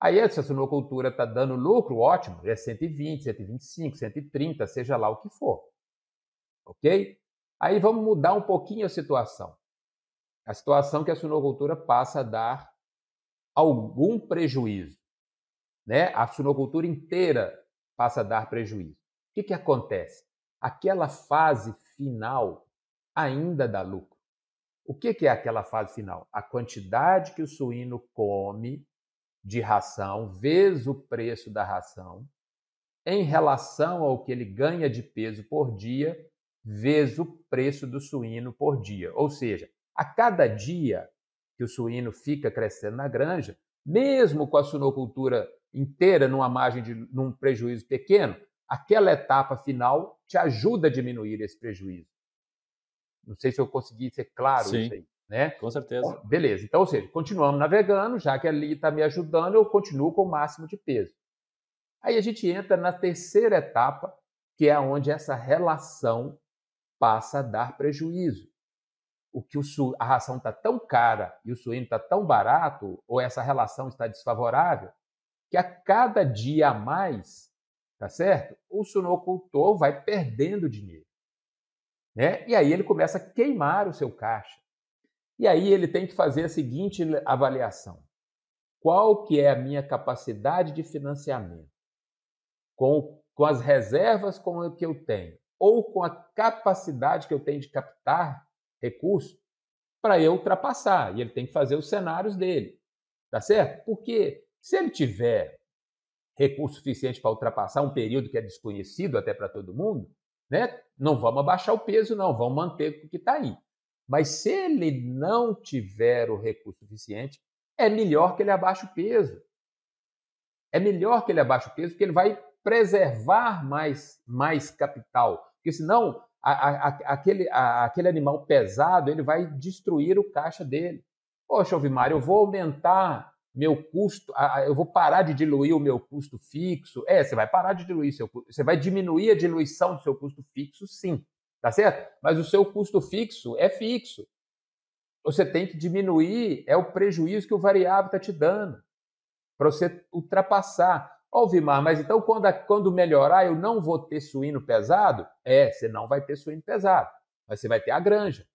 Aí, se a suinocultura está dando lucro, ótimo, é 120, 125, 130, seja lá o que for. Ok? Aí vamos mudar um pouquinho a situação. A situação que a suinocultura passa a dar algum prejuízo. Né? A suinocultura inteira passa a dar prejuízo. O que, que acontece? Aquela fase final ainda dá lucro. O que, que é aquela fase final? A quantidade que o suíno come de ração vezes o preço da ração em relação ao que ele ganha de peso por dia vezes o preço do suíno por dia. Ou seja, a cada dia que o suíno fica crescendo na granja, mesmo com a suinocultura inteira numa margem de num prejuízo pequeno, aquela etapa final te ajuda a diminuir esse prejuízo. Não sei se eu consegui ser claro Sim, isso aí, né? Com certeza. Beleza. Então, ou seja, continuamos navegando, já que ali está me ajudando, eu continuo com o máximo de peso. Aí a gente entra na terceira etapa, que é onde essa relação passa a dar prejuízo. O que o su... a ração está tão cara e o suíno está tão barato, ou essa relação está desfavorável, que a cada dia a mais, tá certo? O suinocultor vai perdendo dinheiro. Né? E aí ele começa a queimar o seu caixa. E aí ele tem que fazer a seguinte avaliação: qual que é a minha capacidade de financiamento com, com as reservas com que eu tenho ou com a capacidade que eu tenho de captar recursos para eu ultrapassar. E ele tem que fazer os cenários dele, tá certo? Porque se ele tiver recurso suficiente para ultrapassar um período que é desconhecido até para todo mundo, né? Não vamos abaixar o peso, não, vamos manter o que está aí. Mas se ele não tiver o recurso suficiente, é melhor que ele abaixe o peso. É melhor que ele abaixe o peso, porque ele vai preservar mais, mais capital. Porque senão a, a, aquele, a, aquele animal pesado ele vai destruir o caixa dele. Poxa, Alvimar, eu vou aumentar meu custo, eu vou parar de diluir o meu custo fixo. É, você vai parar de diluir seu você vai diminuir a diluição do seu custo fixo, sim, tá certo? Mas o seu custo fixo é fixo. Você tem que diminuir é o prejuízo que o variável está te dando para você ultrapassar. Ó, oh, Vimar, mas então quando, quando melhorar eu não vou ter suíno pesado? É, você não vai ter suíno pesado, mas você vai ter a granja.